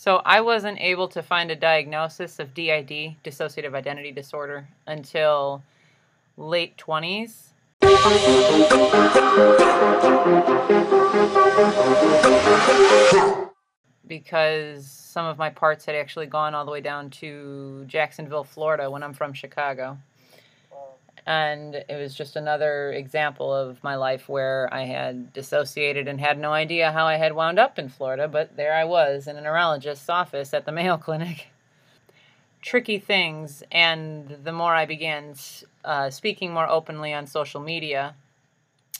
So I wasn't able to find a diagnosis of DID, dissociative identity disorder, until late 20s. Because some of my parts had actually gone all the way down to Jacksonville, Florida, when I'm from Chicago. And it was just another example of my life where I had dissociated and had no idea how I had wound up in Florida, but there I was in a neurologist's office at the Mayo Clinic. Tricky things, and the more I began uh, speaking more openly on social media,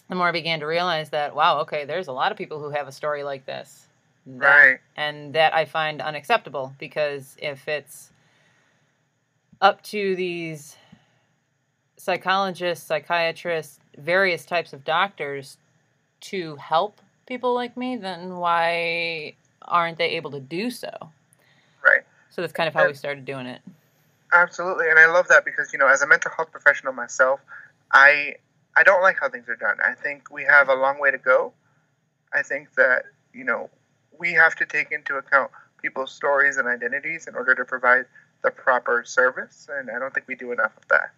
the more I began to realize that, wow, okay, there's a lot of people who have a story like this. That, Right. And that I find unacceptable because if it's up to these psychologists, psychiatrists, various types of doctors to help people like me, then why aren't they able to do so? Right. So that's kind of how we started doing it. Absolutely, and I love that because you know, as a mental health professional myself, I I don't like how things are done. I think we have a long way to go. I think that you know we have to take into account people's stories and identities in order to provide the proper service, and I don't think we do enough of that.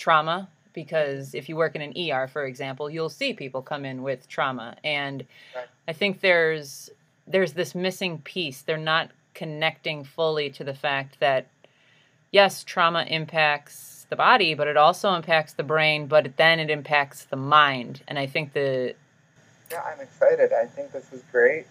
Trauma because if you work in an ER, for example, you'll see people come in with trauma, and Right. I think there's there's this missing piece. They're not connecting fully to the fact that yes, trauma impacts the body, but it also impacts the brain, but then it impacts the mind, and I think the Yeah, I'm excited. I think this is great,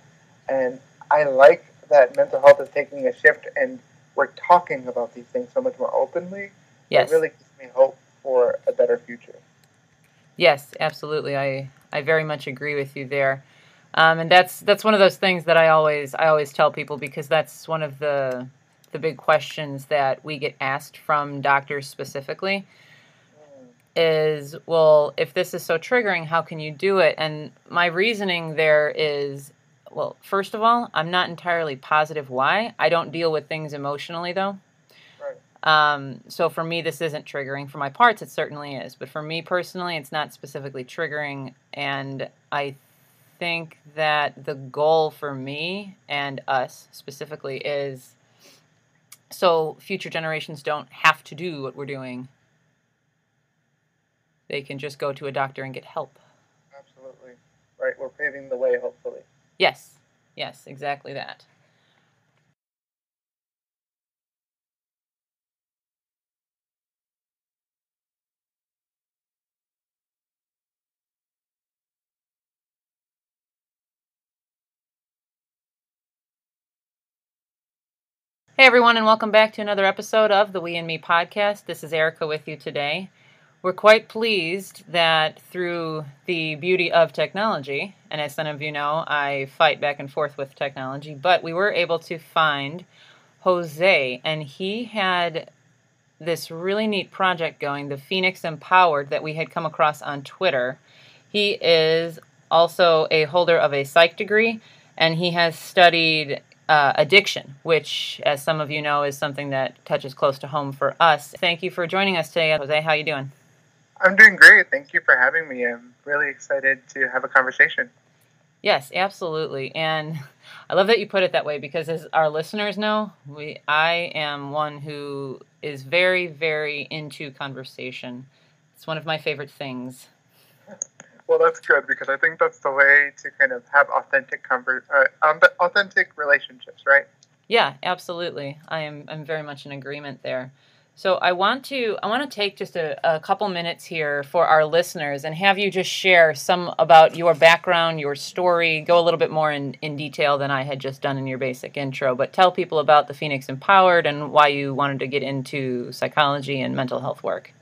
and I like that mental health is taking a shift, and we're talking about these things so much more openly. yes, It really gives me hope for a better future. Yes, absolutely. I I very much agree with you there. Um, and that's that's one of those things that I always I always tell people because that's one of the the big questions that we get asked from doctors specifically is well if this is so triggering how can you do it and my reasoning there is well first of all i'm not entirely positive why i don't deal with things emotionally though. Um, so for me this isn't triggering for my parts it certainly is but for me personally it's not specifically triggering and i think that the goal for me and us specifically is so future generations don't have to do what we're doing they can just go to a doctor and get help. Absolutely. Right. We're paving the way, hopefully. Yes, yes, exactly that. Hey everyone, and welcome back to another episode of the We and Me podcast. This is Erica with you today. We're quite pleased that through the beauty of technology, and as some of you know, I fight back and forth with technology, but we were able to find Jose, and he had this really neat project going, the Phoenix Empowered, that we had come across on Twitter. He is also a holder of a psych degree, and he has studied uh, addiction, which, as some of you know, is something that touches close to home for us. Thank you for joining us today, Jose. How are you doing? I'm doing great. Thank you for having me. I'm really excited to have a conversation. Yes, absolutely. And I love that you put it that way because as our listeners know, we I am one who is very very into conversation. It's one of my favorite things. Well, that's good because I think that's the way to kind of have authentic conver- uh, um, authentic relationships, right? Yeah, absolutely. I am I'm very much in agreement there. So I want to I want to take just a, a couple minutes here for our listeners and have you just share some about your background, your story, go a little bit more in, in detail than I had just done in your basic intro, but tell people about the Phoenix Empowered and why you wanted to get into psychology and mental health work.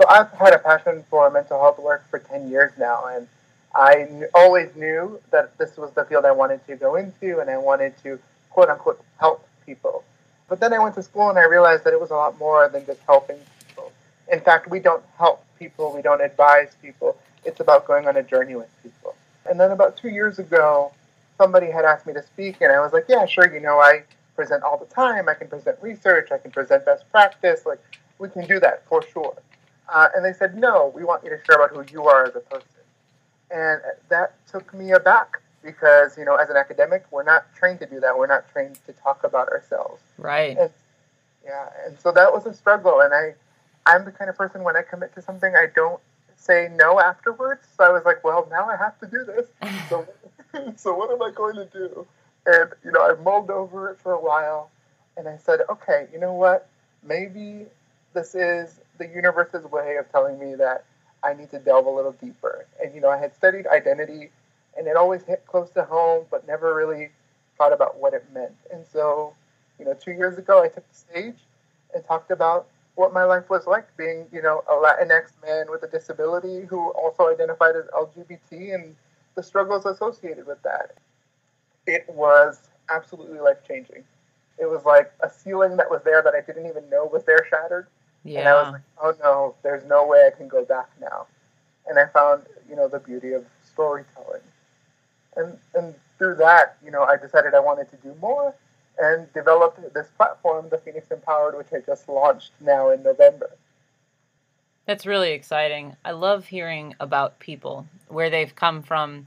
So I've had a passion for mental health work for 10 years now, and I always knew that this was the field I wanted to go into, and I wanted to quote unquote help people. But then I went to school and I realized that it was a lot more than just helping people. In fact, we don't help people, we don't advise people. It's about going on a journey with people. And then about two years ago, somebody had asked me to speak, and I was like, yeah, sure. You know, I present all the time. I can present research. I can present best practice. Like, we can do that for sure. Uh, and they said, no, we want you to share about who you are as a person. And that took me aback because, you know, as an academic, we're not trained to do that. We're not trained to talk about ourselves. Right. And, yeah. And so that was a struggle. And I, I'm the kind of person when I commit to something, I don't say no afterwards. So I was like, well, now I have to do this. So, so what am I going to do? And, you know, I mulled over it for a while and I said, okay, you know what? Maybe this is the universe's way of telling me that I need to delve a little deeper. And, you know, I had studied identity and it always hit close to home, but never really thought about what it meant. And so, you know, two years ago, I took the stage and talked about what my life was like being, you know, a Latinx man with a disability who also identified as LGBT and the struggles associated with that. It was absolutely life changing. It was like a ceiling that was there that I didn't even know was there shattered. Yeah. And I was like, oh no, there's no way I can go back now. And I found, you know, the beauty of storytelling. And and through that, you know, I decided I wanted to do more and developed this platform, the Phoenix Empowered, which I just launched now in November. That's really exciting. I love hearing about people, where they've come from,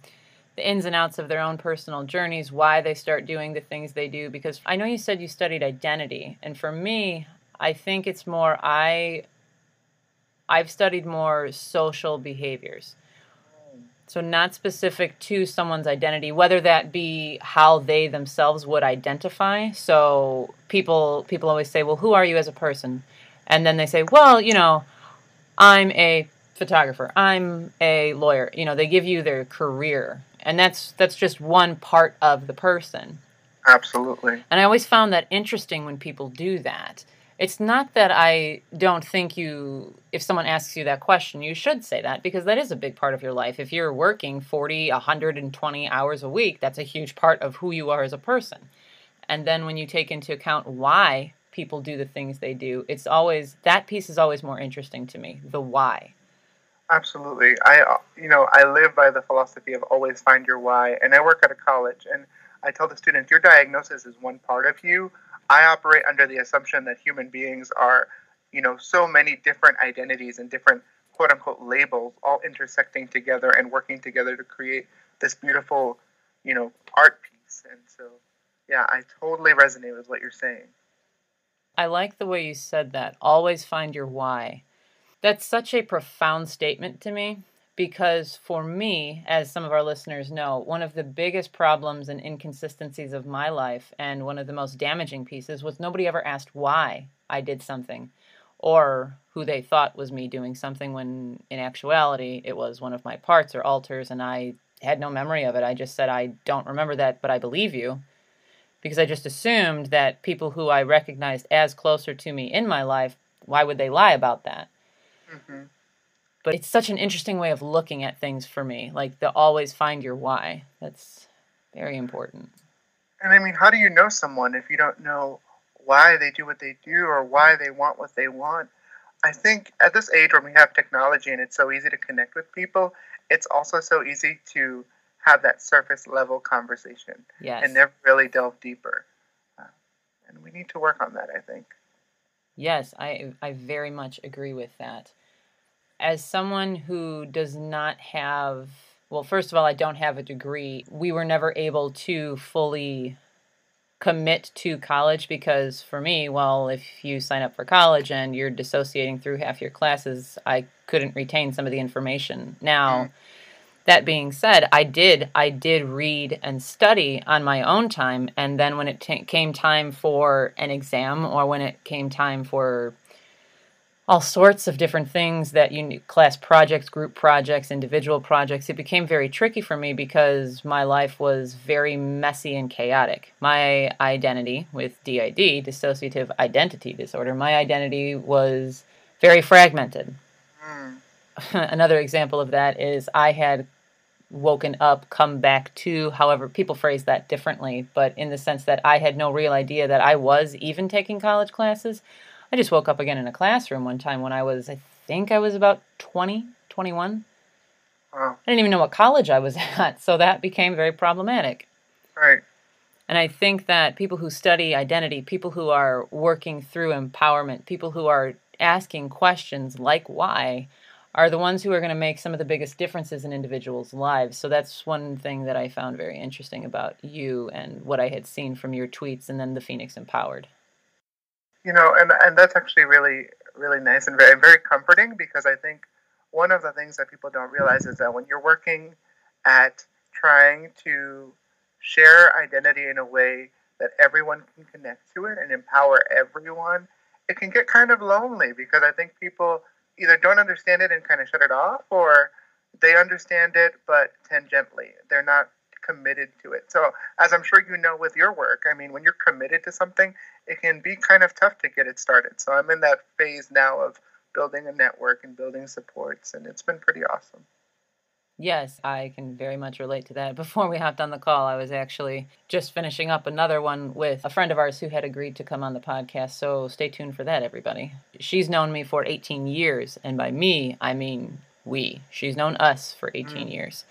the ins and outs of their own personal journeys, why they start doing the things they do. Because I know you said you studied identity, and for me, I think it's more I I've studied more social behaviors. So not specific to someone's identity, whether that be how they themselves would identify. So people people always say, "Well, who are you as a person?" And then they say, "Well, you know, I'm a photographer. I'm a lawyer." You know, they give you their career. And that's that's just one part of the person. Absolutely. And I always found that interesting when people do that it's not that I don't think you, if someone asks you that question, you should say that because that is a big part of your life. If you're working 40, 120 hours a week, that's a huge part of who you are as a person. And then when you take into account why people do the things they do, it's always, that piece is always more interesting to me, the why. Absolutely. I, uh, you know, I live by the philosophy of always find your why. And I work at a college and I tell the students, your diagnosis is one part of you I operate under the assumption that human beings are, you know, so many different identities and different quote unquote labels all intersecting together and working together to create this beautiful, you know, art piece. And so, yeah, I totally resonate with what you're saying. I like the way you said that. Always find your why. That's such a profound statement to me because for me, as some of our listeners know, one of the biggest problems and inconsistencies of my life and one of the most damaging pieces was nobody ever asked why I did something or who they thought was me doing something when in actuality it was one of my parts or alters and I had no memory of it. I just said, I don't remember that, but I believe you. Because I just assumed that people who I recognized as closer to me in my life, why would they lie about that? Mm-hmm but it's such an interesting way of looking at things for me like the always find your why. That's very important. And i mean how do you know someone if you don't know why they do what they do or why they want what they want? I think at this age when we have technology and it's so easy to connect with people it's also so easy to have that surface level conversation yes. and never really delve deeper. Uh, and we need to work on that i think. Yes i i very much agree with that as someone who does not have, well, first of all, I don't have a degree. We were never able to fully commit to college because for me, well, if you sign up for college and you're dissociating through half your classes, I couldn't retain some of the information. Now, mm. that being said, I did I did read and study on my own time, and then when it t- came time for an exam or when it came time for all sorts of different things that you class projects, group projects, individual projects. It became very tricky for me because my life was very messy and chaotic. My identity with DID, dissociative identity disorder, my identity was very fragmented. Mm. Another example of that is I had woken up, come back to, however, people phrase that differently, but in the sense that I had no real idea that I was even taking college classes. I just woke up again in a classroom one time when I was, I think I was about 20, 21. Wow. I didn't even know what college I was at, so that became very problematic. Right. And I think that people who study identity, people who are working through empowerment, people who are asking questions like why, are the ones who are going to make some of the biggest differences in individuals' lives. So that's one thing that I found very interesting about you and what I had seen from your tweets and then the Phoenix Empowered. You know, and and that's actually really really nice and very very comforting because I think one of the things that people don't realize is that when you're working at trying to share identity in a way that everyone can connect to it and empower everyone, it can get kind of lonely because I think people either don't understand it and kind of shut it off or they understand it but tangentially. They're not committed to it. So, as I'm sure you know with your work, I mean, when you're committed to something, it can be kind of tough to get it started. So, I'm in that phase now of building a network and building supports, and it's been pretty awesome. Yes, I can very much relate to that. Before we hopped on the call, I was actually just finishing up another one with a friend of ours who had agreed to come on the podcast. So stay tuned for that, everybody. She's known me for 18 years, and by me, I mean we. She's known us for 18 mm. years.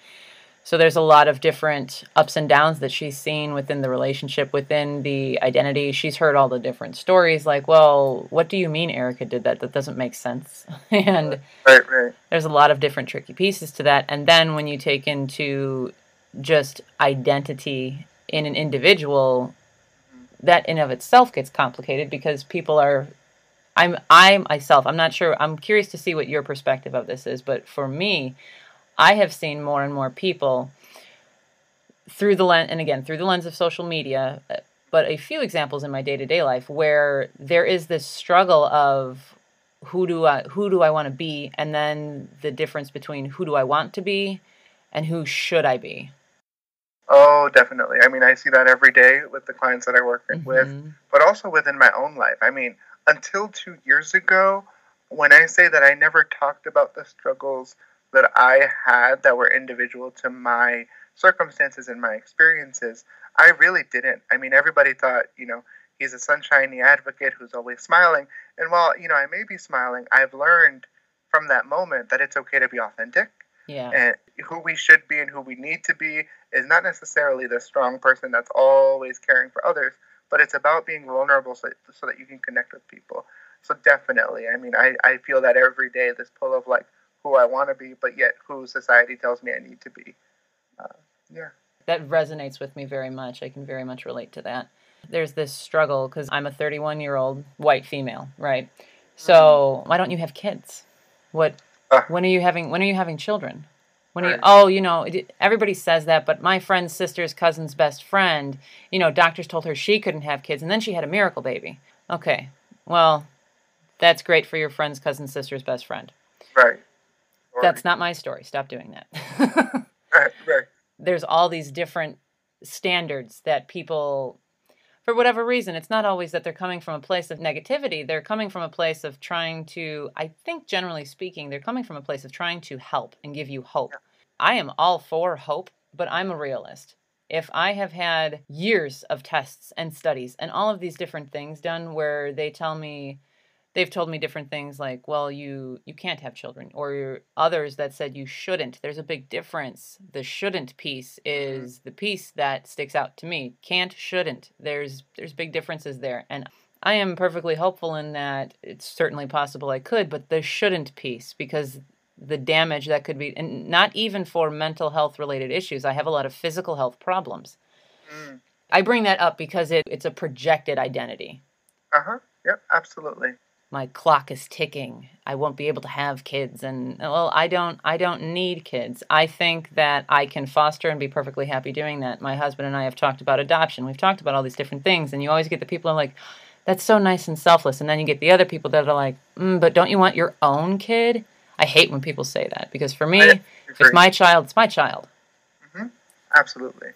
So there's a lot of different ups and downs that she's seen within the relationship, within the identity. She's heard all the different stories, like, well, what do you mean Erica did that? That doesn't make sense. and right, right. there's a lot of different tricky pieces to that. And then when you take into just identity in an individual, mm-hmm. that in of itself gets complicated because people are I'm I myself, I'm not sure. I'm curious to see what your perspective of this is, but for me, I have seen more and more people through the lens, and again, through the lens of social media, but a few examples in my day to day life where there is this struggle of who do I who do I want to be, and then the difference between who do I want to be and who should I be. Oh, definitely. I mean, I see that every day with the clients that I work mm-hmm. with, but also within my own life. I mean, until two years ago, when I say that I never talked about the struggles that I had that were individual to my circumstances and my experiences, I really didn't. I mean, everybody thought, you know, he's a sunshiny advocate who's always smiling. And while, you know, I may be smiling, I've learned from that moment that it's okay to be authentic. Yeah. And who we should be and who we need to be is not necessarily the strong person that's always caring for others, but it's about being vulnerable so, so that you can connect with people. So definitely, I mean, I, I feel that every day, this pull of like, who I want to be, but yet who society tells me I need to be. Uh, yeah. That resonates with me very much. I can very much relate to that. There's this struggle because I'm a 31 year old white female, right? So mm-hmm. why don't you have kids? What? Uh, when are you having? When are you having children? When right. you, oh, you know, everybody says that, but my friend's sister's cousin's best friend, you know, doctors told her she couldn't have kids, and then she had a miracle baby. Okay, well, that's great for your friend's cousin's sister's best friend. Right. That's not my story. Stop doing that. right, right. There's all these different standards that people for whatever reason, it's not always that they're coming from a place of negativity. They're coming from a place of trying to, I think, generally speaking, they're coming from a place of trying to help and give you hope. Yeah. I am all for hope, but I'm a realist. If I have had years of tests and studies and all of these different things done where they tell me, they've told me different things like well you you can't have children or others that said you shouldn't. There's a big difference. The shouldn't piece mm-hmm. is the piece that sticks out to me. Can't shouldn't. There's there's big differences there and i am perfectly hopeful in that it's certainly possible i could but the shouldn't piece because the damage that could be and not even for mental health related issues i have a lot of physical health problems. Mm. i bring that up because it, it's a projected identity. Uh-huh. Yep absolutely my clock is ticking. I won't be able to have kids and well i don't i don't need kids. I think that i can foster and be perfectly happy doing that. My husband and i have talked about adoption. We've talked about all these different things and you always get the people are like that's so nice and selfless and then you get the other people that are like mm, but don't you want your own kid? I hate when people say that because for me if it's my child it's my child. Mm-hmm. absolutely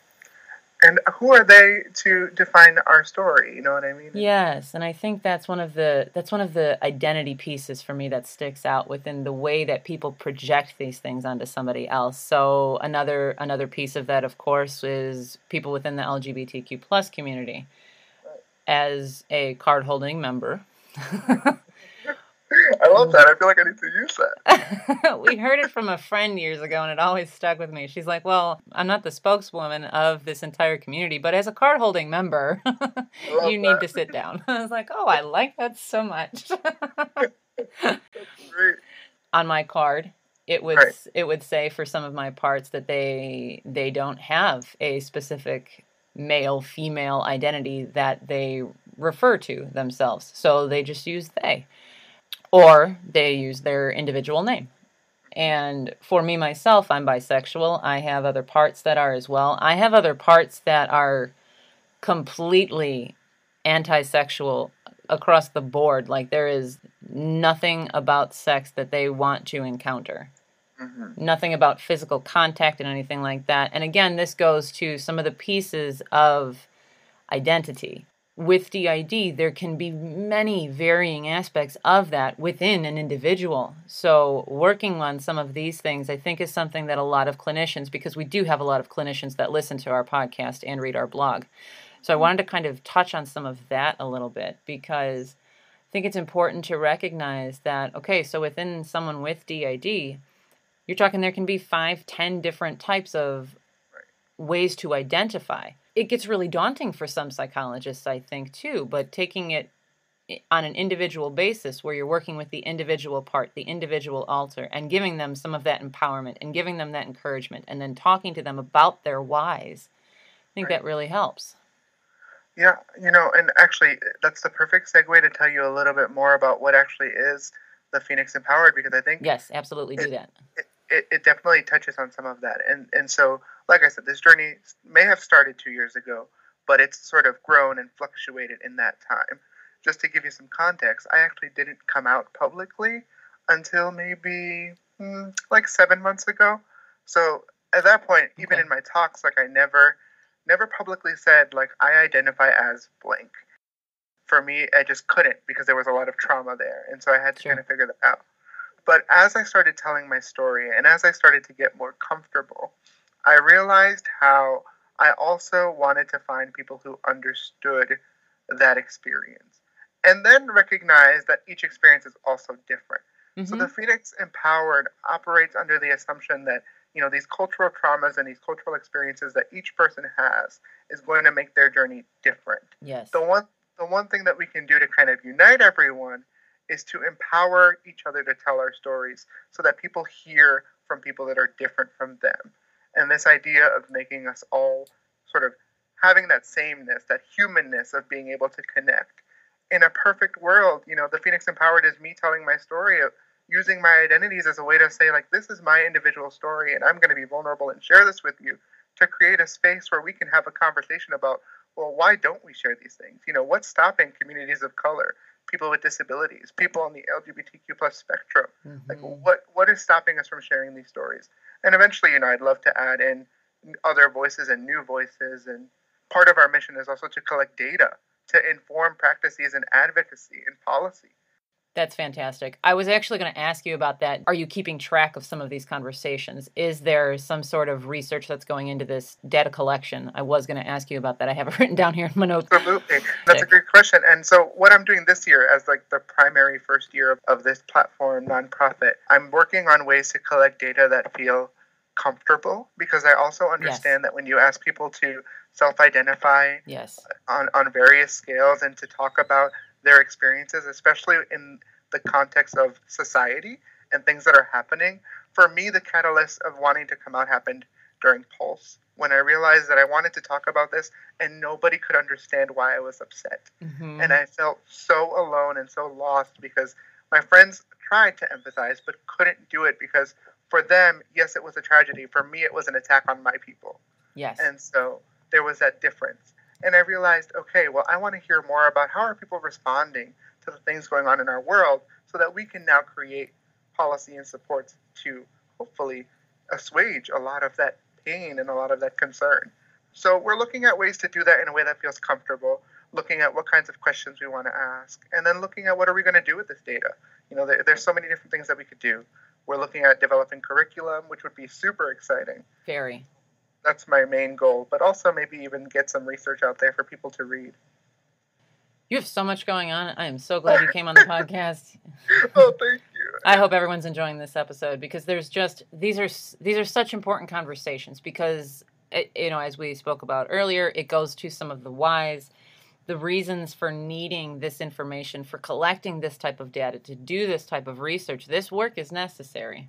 and who are they to define our story? You know what i mean? Yes and i think that's one of the that's one of the identity pieces for me that sticks out within the way that people project these things onto somebody else. So another another piece of that of course is people within the lgbtq plus community as a card holding member I love that. I feel like I need to use that. we heard it from a friend years ago, and it always stuck with me. She's like, "Well, I'm not the spokeswoman of this entire community, but as a card holding member, you need to sit down." I was like, "Oh, I like that so much." great. On my card, it would right. it would say for some of my parts that they they don't have a specific male female identity that they refer to themselves. So they just use they. Or they use their individual name. And for me myself, I'm bisexual. I have other parts that are as well. I have other parts that are completely anti sexual across the board. Like there is nothing about sex that they want to encounter. Mm-hmm. Nothing about physical contact and anything like that. And again, this goes to some of the pieces of identity. With DID, there can be many varying aspects of that within an individual. So, working on some of these things, I think, is something that a lot of clinicians, because we do have a lot of clinicians that listen to our podcast and read our blog. So, I wanted to kind of touch on some of that a little bit because I think it's important to recognize that, okay, so within someone with DID, you're talking there can be five, ten different types of ways to identify. It gets really daunting for some psychologists, I think, too, but taking it on an individual basis where you're working with the individual part, the individual alter, and giving them some of that empowerment and giving them that encouragement and then talking to them about their whys, I think right. that really helps. Yeah, you know, and actually, that's the perfect segue to tell you a little bit more about what actually is the Phoenix Empowered because I think. Yes, absolutely, do it, that. It, it, it definitely touches on some of that. And and so, like I said, this journey may have started two years ago, but it's sort of grown and fluctuated in that time. Just to give you some context, I actually didn't come out publicly until maybe hmm, like seven months ago. So at that point, okay. even in my talks, like I never, never publicly said like I identify as blank. For me, I just couldn't because there was a lot of trauma there, and so I had to sure. kind of figure that out. But as I started telling my story and as I started to get more comfortable, I realized how I also wanted to find people who understood that experience and then recognize that each experience is also different. Mm-hmm. So the Phoenix Empowered operates under the assumption that you know these cultural traumas and these cultural experiences that each person has is going to make their journey different. Yes. The one the one thing that we can do to kind of unite everyone is to empower each other to tell our stories so that people hear from people that are different from them. And this idea of making us all sort of having that sameness, that humanness of being able to connect. In a perfect world, you know, the Phoenix Empowered is me telling my story of using my identities as a way to say, like, this is my individual story, and I'm going to be vulnerable and share this with you to create a space where we can have a conversation about, well, why don't we share these things? You know, what's stopping communities of color? People with disabilities, people on the LGBTQ plus spectrum. Mm-hmm. Like, what what is stopping us from sharing these stories? And eventually, you know, I'd love to add in other voices and new voices. And part of our mission is also to collect data to inform practices and advocacy and policy. That's fantastic. I was actually going to ask you about that. Are you keeping track of some of these conversations? Is there some sort of research that's going into this data collection? I was going to ask you about that. I have it written down here in my notes. Absolutely. That's a great question. And so, what I'm doing this year, as like the primary first year of, of this platform nonprofit, I'm working on ways to collect data that feel comfortable because I also understand yes. that when you ask people to self-identify yes. on, on various scales and to talk about their experiences, especially in the context of society and things that are happening. For me, the catalyst of wanting to come out happened during Pulse when I realized that I wanted to talk about this and nobody could understand why I was upset. Mm-hmm. And I felt so alone and so lost because my friends tried to empathize but couldn't do it because for them, yes, it was a tragedy. For me, it was an attack on my people. Yes. And so there was that difference and I realized, okay, well, I want to hear more about how are people responding to the things going on in our world, so that we can now create policy and supports to hopefully assuage a lot of that pain and a lot of that concern. So we're looking at ways to do that in a way that feels comfortable, looking at what kinds of questions we want to ask, and then looking at what are we going to do with this data. You know, there, there's so many different things that we could do. We're looking at developing curriculum, which would be super exciting. Very that's my main goal, but also maybe even get some research out there for people to read. You have so much going on. I am so glad you came on the podcast. oh, thank you. I hope everyone's enjoying this episode because there's just these are these are such important conversations because it, you know as we spoke about earlier, it goes to some of the whys, the reasons for needing this information, for collecting this type of data, to do this type of research. This work is necessary.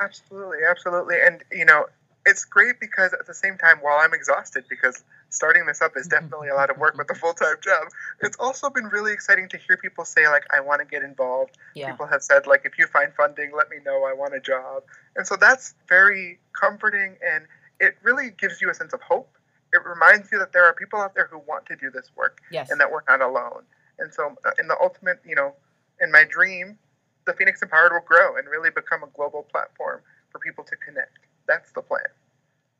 Absolutely, absolutely, and you know it's great because at the same time, while I'm exhausted because starting this up is definitely a lot of work with a full time job, it's also been really exciting to hear people say, like, I want to get involved. Yeah. People have said, like, if you find funding, let me know. I want a job. And so that's very comforting and it really gives you a sense of hope. It reminds you that there are people out there who want to do this work yes. and that we're not alone. And so, uh, in the ultimate, you know, in my dream, the Phoenix Empowered will grow and really become a global platform for people to connect. That's the plan.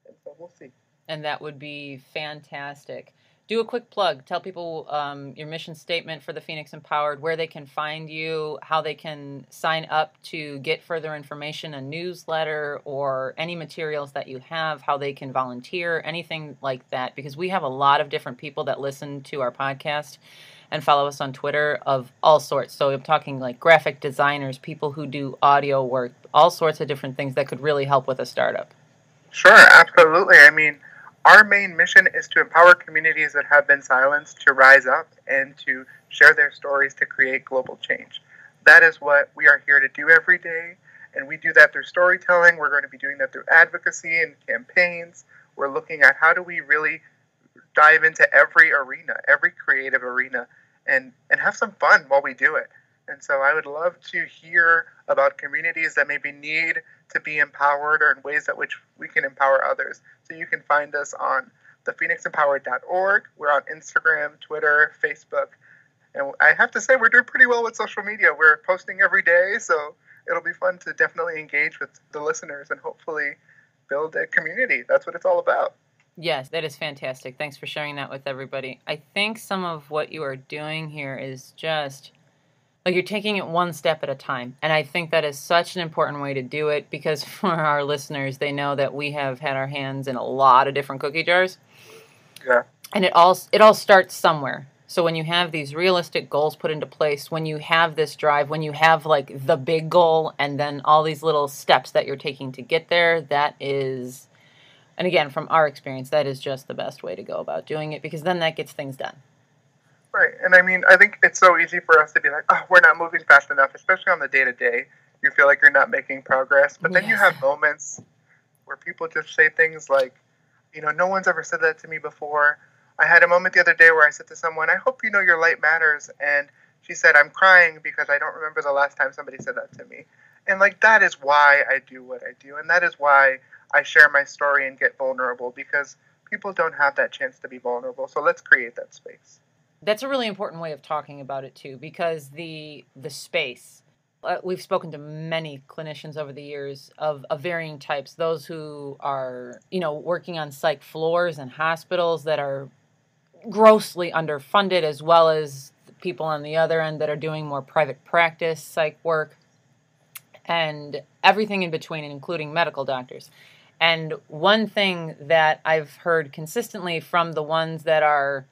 And so we'll see. And that would be fantastic. Do a quick plug. Tell people um, your mission statement for the Phoenix Empowered, where they can find you, how they can sign up to get further information, a newsletter, or any materials that you have, how they can volunteer, anything like that. Because we have a lot of different people that listen to our podcast and follow us on Twitter of all sorts. So I'm talking like graphic designers, people who do audio work, all sorts of different things that could really help with a startup. Sure, absolutely. I mean, our main mission is to empower communities that have been silenced to rise up and to share their stories to create global change. That is what we are here to do every day. And we do that through storytelling. We're going to be doing that through advocacy and campaigns. We're looking at how do we really dive into every arena, every creative arena, and, and have some fun while we do it. And so I would love to hear about communities that maybe need to be empowered or in ways that which we can empower others. So you can find us on thephoenixempowered.org. We're on Instagram, Twitter, Facebook. And I have to say, we're doing pretty well with social media. We're posting every day, so it'll be fun to definitely engage with the listeners and hopefully build a community. That's what it's all about. Yes, that is fantastic. Thanks for sharing that with everybody. I think some of what you are doing here is just like you're taking it one step at a time. And I think that is such an important way to do it because for our listeners, they know that we have had our hands in a lot of different cookie jars. Yeah. And it all it all starts somewhere. So when you have these realistic goals put into place, when you have this drive, when you have like the big goal and then all these little steps that you're taking to get there, that is and again, from our experience, that is just the best way to go about doing it because then that gets things done. Right. And I mean, I think it's so easy for us to be like, oh, we're not moving fast enough, especially on the day to day. You feel like you're not making progress. But then yes. you have moments where people just say things like, you know, no one's ever said that to me before. I had a moment the other day where I said to someone, I hope you know your light matters. And she said, I'm crying because I don't remember the last time somebody said that to me. And like, that is why I do what I do. And that is why I share my story and get vulnerable because people don't have that chance to be vulnerable. So let's create that space. That's a really important way of talking about it too because the the space uh, we've spoken to many clinicians over the years of, of varying types. Those who are you know working on psych floors and hospitals that are grossly underfunded as well as people on the other end that are doing more private practice psych work and everything in between including medical doctors and one thing that i've heard consistently from the ones that are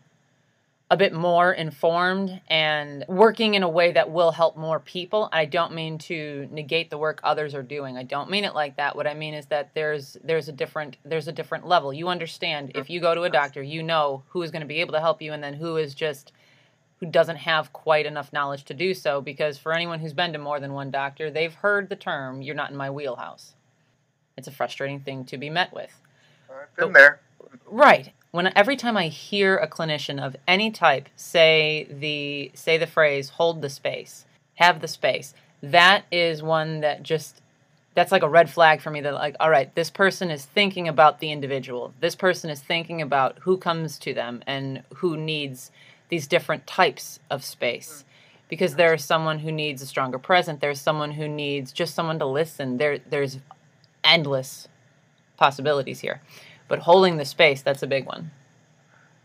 a bit more informed and working in a way that will help more people. I don't mean to negate the work others are doing. I don't mean it like that. What I mean is that there's there's a different there's a different level. You understand if you go to a doctor, you know who is going to be able to help you and then who is just who doesn't have quite enough knowledge to do so because for anyone who's been to more than one doctor, they've heard the term you're not in my wheelhouse. It's a frustrating thing to be met with. I've been but, there. Right when every time I hear a clinician of any type say the say the phrase hold the space, have the space, that is one that just that's like a red flag for me that like all right, this person is thinking about the individual. This person is thinking about who comes to them and who needs these different types of space. Hmm. Because there's someone who needs a stronger present, there's someone who needs just someone to listen. There there's endless possibilities here but holding the space that's a big one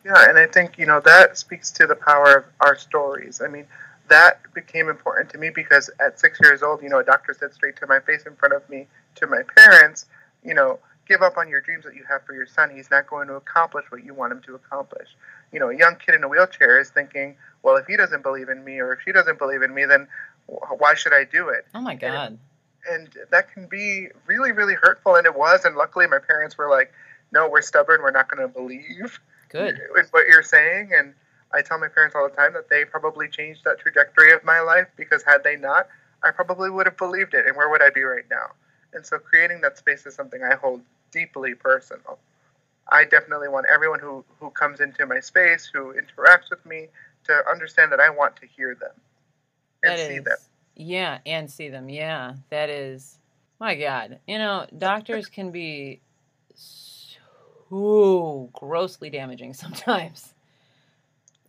yeah and i think you know that speaks to the power of our stories i mean that became important to me because at six years old you know a doctor said straight to my face in front of me to my parents you know give up on your dreams that you have for your son. He's not going to accomplish what you want him to accomplish. You know, a young kid in a wheelchair is thinking, well, if he doesn't believe in me or if she doesn't believe in me, then why should I do it? Oh my God. And, and that can be really, really hurtful. And it was. And luckily, my parents were like, no, we're stubborn. We're not going to believe Good. in what you're saying. And I tell my parents all the time that they probably changed that trajectory of my life because had they not, I probably would have believed it. And where would I be right now? And so creating that space is something I hold deeply personal. I definitely want everyone who, who comes into my space, who interacts with me, to understand that I want to hear them and That see is- them. Yeah, and see them. Yeah, that is. My God, you know, doctors can be so grossly damaging sometimes,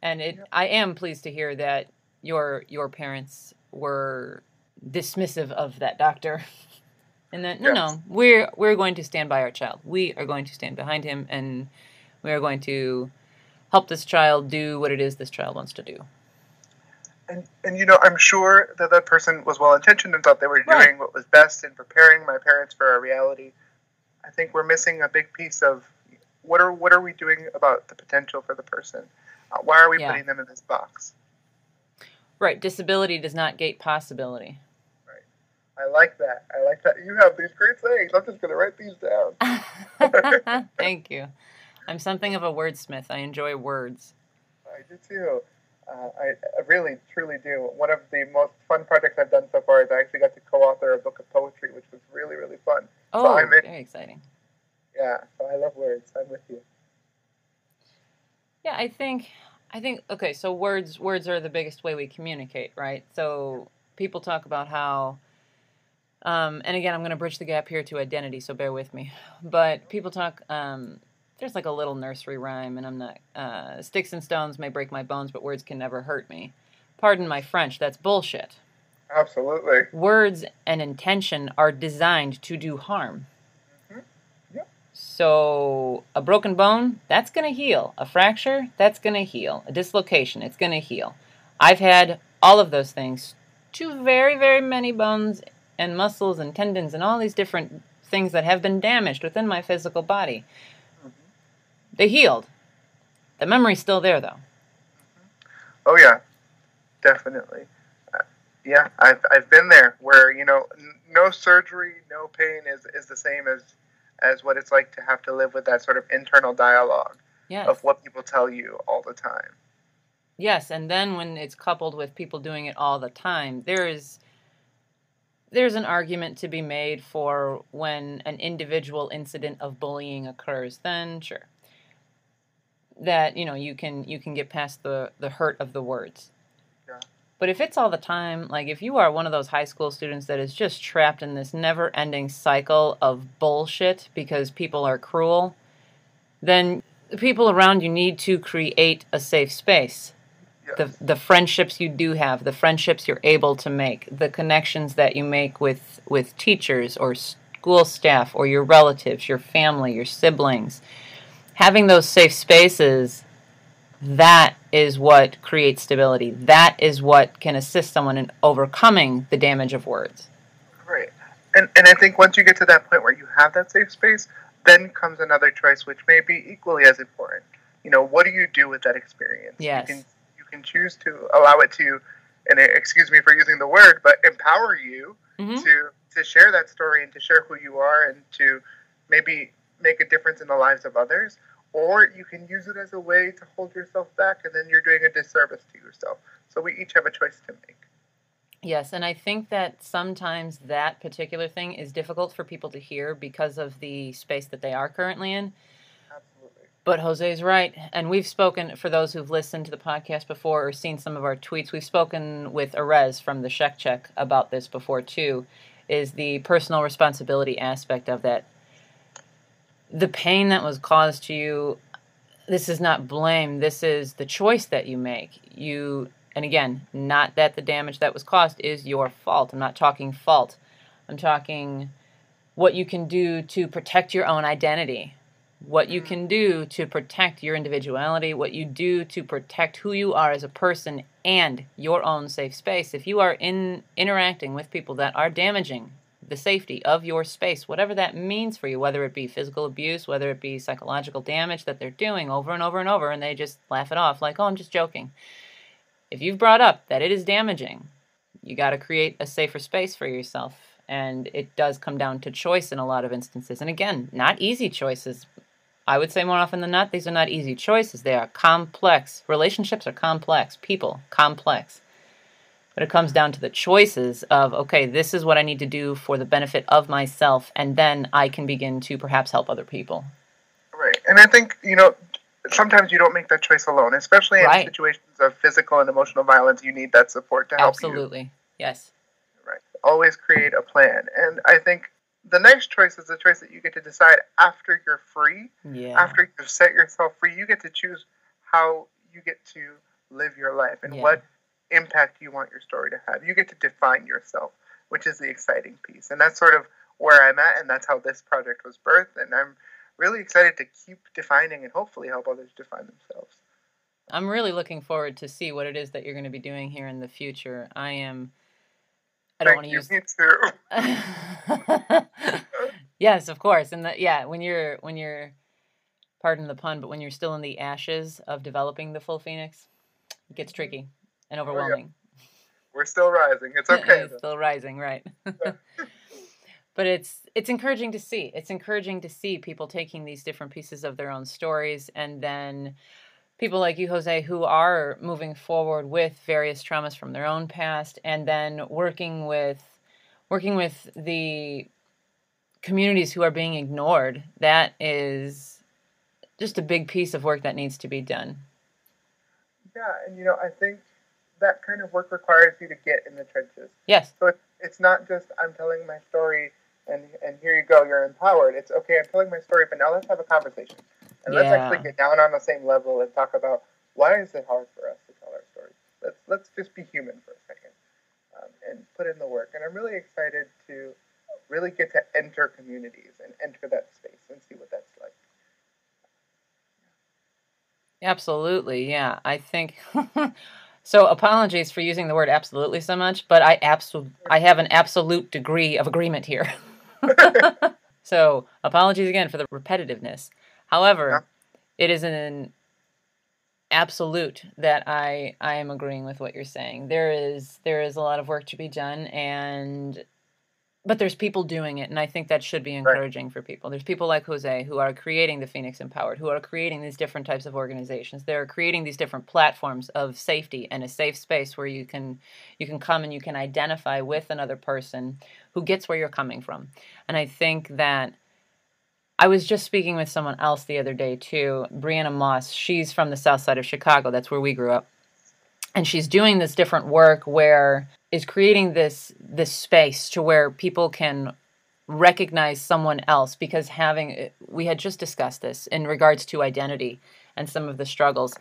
and it. Yep. I am pleased to hear that your your parents were dismissive of that doctor, and that no, Yes. no, we're we're going to stand by our child. We are going to stand behind him, and we are going to help this child do what it is this child wants to do. And, and you know, I'm sure that that person was well intentioned and thought they were Right. doing what was best in preparing my parents for our reality. I think we're missing a big piece of what are what are we doing about the potential for the person? Uh, why are we Yeah. putting them in this box? Right, disability does not gate possibility. Right, I like that. I like that. You have these great sayings. I'm just going to write these down. Thank you. I'm something of a wordsmith. I enjoy words. I do too. Uh, I, I really, truly do. One of the most fun projects I've done so far is I actually got to co-author a book of poetry, which was really, really fun. Oh, in. very exciting. Yeah, so I love words. I'm with you. Yeah, I think I think okay, so words words are the biggest way we communicate, right? So people talk about how um, and again, I'm going to bridge the gap here to identity, so bear with me. But people talk um, there's like a little nursery rhyme and I'm not uh, sticks and stones may break my bones, but words can never hurt me. Pardon my French, that's bullshit. Absolutely. words and intention are designed to do harm. Mhm. Yep. So, a broken bone, that's going to heal. A fracture, that's going to heal. A dislocation, it's going to heal. I've had all of those things. Two very, very many bones and muscles and tendons and all these different things that have been damaged within my physical body. They healed. The memory's still there, though. Oh yeah, definitely. Uh, yeah, I've I've been there where you know n- no surgery, no pain is is the same as as what it's like to have to live with that sort of internal dialogue Yes. of what people tell you all the time. Yes, and then when it's coupled with people doing it all the time, there is there's an argument to be made for when an individual incident of bullying occurs, then sure. That, you know, you can you can get past the the hurt of the words. Yeah. But if it's all the time, like if you are one of those high school students that is just trapped in this never-ending cycle of bullshit because people are cruel, then the people around you need to create a safe space Yes. the the friendships you do have, the friendships you're able to make, the connections that you make with with teachers or school staff or your relatives, your family, your siblings. Having those safe spaces that is what creates stability. That is what can assist someone in overcoming the damage of words. Right. And and I think once you get to that point where you have that safe space, then comes another choice which may be equally as important. You know, what do you do with that experience? Yes. You can you can choose to allow it to and excuse me for using the word, but empower you Mhm. to to share that story and to share who you are and to maybe make a difference in the lives of others or you can use it as a way to hold yourself back and then you're doing a disservice to yourself so we each have a choice to make Yes, and I think that sometimes that particular thing is difficult for people to hear because of the space that they are currently in. absolutely But Jose's right. And we've spoken, for those who've listened to the podcast before or seen some of our tweets, we've spoken with Erez from the Sheck Check about this before too, is the personal responsibility aspect of that. The pain that was caused to you, this is not blame, this is the choice that you make. You, and again, not that the damage that was caused is your fault. I'm not talking fault. I'm talking what you can do to protect your own identity what you can do to protect your individuality, what you do to protect who you are as a person and your own safe space. If you are in interacting with people that are damaging the safety of your space, whatever that means for you, whether it be physical abuse, whether it be psychological damage that they're doing over and over and over, and they just laugh it off like, oh, I'm just joking. If you've brought up that it is damaging, you got to create a safer space for yourself. And it does come down to choice in a lot of instances. And again, not easy choices. I would say more often than not, these are not easy choices. They are complex. Relationships are complex. People, complex. But it comes down to the choices of, okay, this is what I need to do for the benefit of myself. And then I can begin to perhaps help other people. Right. And I think, you know, sometimes you don't make that choice alone, especially in right. situations of physical and emotional violence. You need that support to help Absolutely. you. Yes. Right. Always create a plan. And I think the next choice is the choice that you get to decide after you're free. Yeah. After you've set yourself free, you get to choose how you get to live your life and yeah. what impact you want your story to have. You get to define yourself, which is the exciting piece. And that's sort of where I'm at, and that's how this project was birthed. And I'm really excited to keep defining and hopefully help others define themselves. I'm really looking forward to see what it is that you're going to be doing here in the future. I am. I don't want to use. Me too. yes, of course, and the, yeah, when you're when you're, pardon the pun, but when you're still in the ashes of developing the full phoenix, it gets tricky and overwhelming. Oh, yeah. We're still rising. It's okay. it's still rising, right? but it's it's encouraging to see. It's encouraging to see people taking these different pieces of their own stories and then people like you, Jose, who are moving forward with various traumas from their own past and then working with working with the communities who are being ignored. That is just a big piece of work that needs to be done. Yeah, and you know, I think that kind of work requires you to get in the trenches. Yes. So it's, it's not just I'm telling my story and and here you go, you're empowered. It's okay, I'm telling my story, but now let's have a conversation. And yeah. let's actually get down on the same level and talk about why is it hard for us to tell our stories. Let's let's just be human for a second um, and put in the work. And I'm really excited to really get to enter communities and enter that space and see what that's like. Absolutely, yeah. I think So apologies for using the word absolutely so much, but I absolute I have an absolute degree of agreement here. so apologies again for the repetitiveness. However, yeah. it is an absolute that I I am agreeing with what you're saying. There is there is a lot of work to be done and but there's people doing it and i think that should be encouraging right. for people there's people like jose who are creating the phoenix empowered who are creating these different types of organizations they're creating these different platforms of safety and a safe space where you can you can come and you can identify with another person who gets where you're coming from and i think that I was just speaking with someone else the other day too, Brianna Moss. She's from the south side of Chicago. That's where we grew up. And she's doing this different work where is creating this this space to where people can recognize someone else because having we had just discussed this in regards to identity and some of the struggles.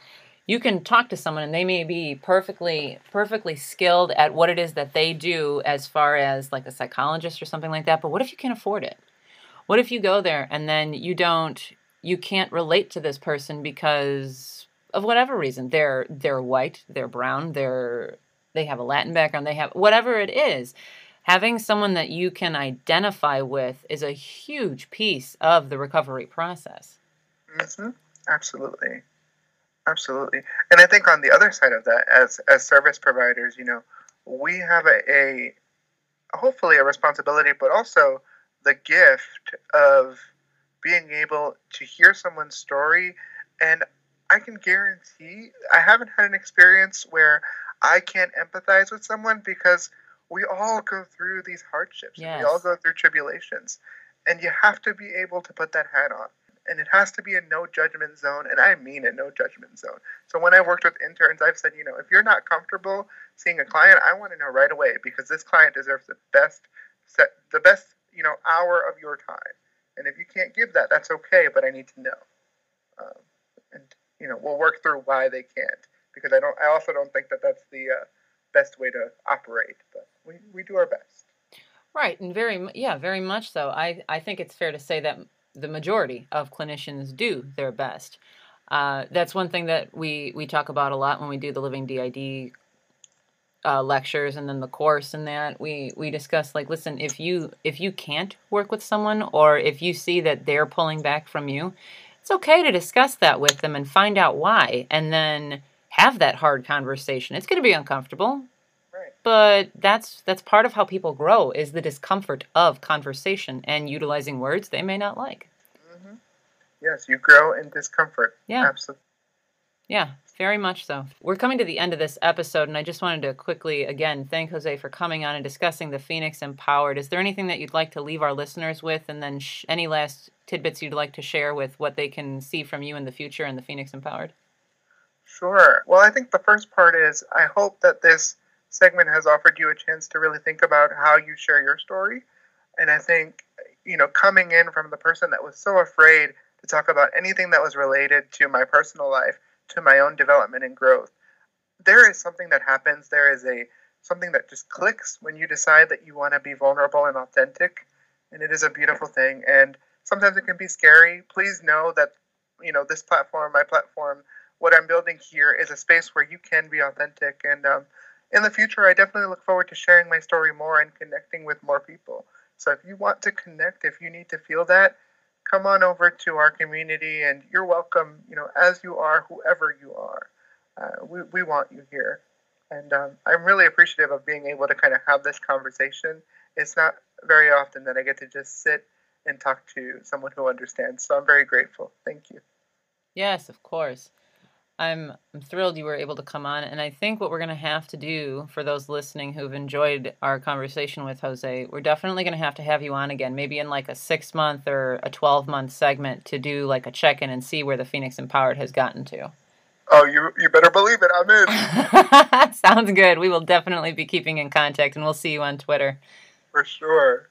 You can talk to someone and they may be perfectly perfectly skilled at what it is that they do as far as like a psychologist or something like that but what if you can't afford it? What if you go there and then you don't you can't relate to this person because of whatever reason? They're they're white they're brown they're they have a Latin background, they have whatever it is. Having someone that you can identify with is a huge piece of the recovery process. Mm-hmm. Absolutely. Absolutely. And I think on the other side of that, as, as service providers, you know, we have a, a hopefully a responsibility, but also the gift of being able to hear someone's story. And I can guarantee I haven't had an experience where I can't empathize with someone because we all go through these hardships. Yes. We all go through tribulations. And you have to be able to put that hat on. And it has to be a no judgment zone. And I mean a no judgment zone. So when I worked with interns, I've said, you know, if you're not comfortable seeing a client, I want to know right away because this client deserves the best set, the best, you know, hour of your time. And if you can't give that, that's okay, but I need to know. Um, and, you know, we'll work through why they can't because I don't. I also don't think that that's the uh, best way to operate. But we, we do our best. Right, and very yeah, very much so. I I think it's fair to say that the majority of clinicians do their best. Uh, that's one thing that we we talk about a lot when we do the living DID uh, lectures and then the course and that we we discuss like listen if you if you can't work with someone or if you see that they're pulling back from you it's okay to discuss that with them and find out why and then have that hard conversation it's going to be uncomfortable Right. but that's that's part of how people grow is the discomfort of conversation and utilizing words they may not like hmm Yes, you grow in discomfort. Yeah. Absolutely. Yeah, very much so. We're coming to the end of this episode, and I just wanted to quickly, again, thank Jose for coming on and discussing the Phoenix Empowered. Is there anything that you'd like to leave our listeners with, and then sh- any last tidbits you'd like to share with what they can see from you in the future in the Phoenix Empowered? Sure. Well, I think the first part is I hope that this segment has offered you a chance to really think about how you share your story. And I think, you know, coming in from the person that was so afraid to talk about anything that was related to my personal life, to my own development and growth, there is something that happens. There is a something that just clicks when you decide that you want to be vulnerable and authentic. And it is a beautiful thing. And sometimes it can be scary. Please know that, you know, this platform, my platform, what I'm building here is a space where you can be authentic. And um, in the future, I definitely look forward to sharing my story more and connecting with more people. So if you want to connect, if you need to feel that, come on over to our community and you're welcome, you know, as you are, whoever you are. Uh, we, we want you here. And um, I'm really appreciative of being able to kind of have this conversation. It's not very often that I get to just sit and talk to someone who understands. So I'm very grateful. Thank you. Yes, of course. I'm, I'm thrilled you were able to come on. And I think what we're going to have to do for those listening who've enjoyed our conversation with Jose, we're definitely going to have to have you on again, maybe in like a six month or a 12 month segment to do like a check in and see where the Phoenix Empowered has gotten to. Oh, you, you better believe it. I'm in. Sounds good. We will definitely be keeping in contact and we'll see you on Twitter. For sure.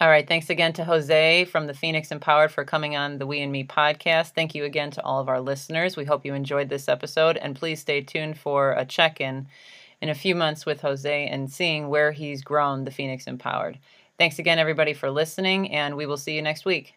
All right. Thanks again to Jose from the Phoenix Empowered for coming on the We in Me podcast. Thank you again to all of our listeners. We hope you enjoyed this episode and please stay tuned for a check in in a few months with Jose and seeing where he's grown the Phoenix Empowered. Thanks again, everybody, for listening, and we will see you next week.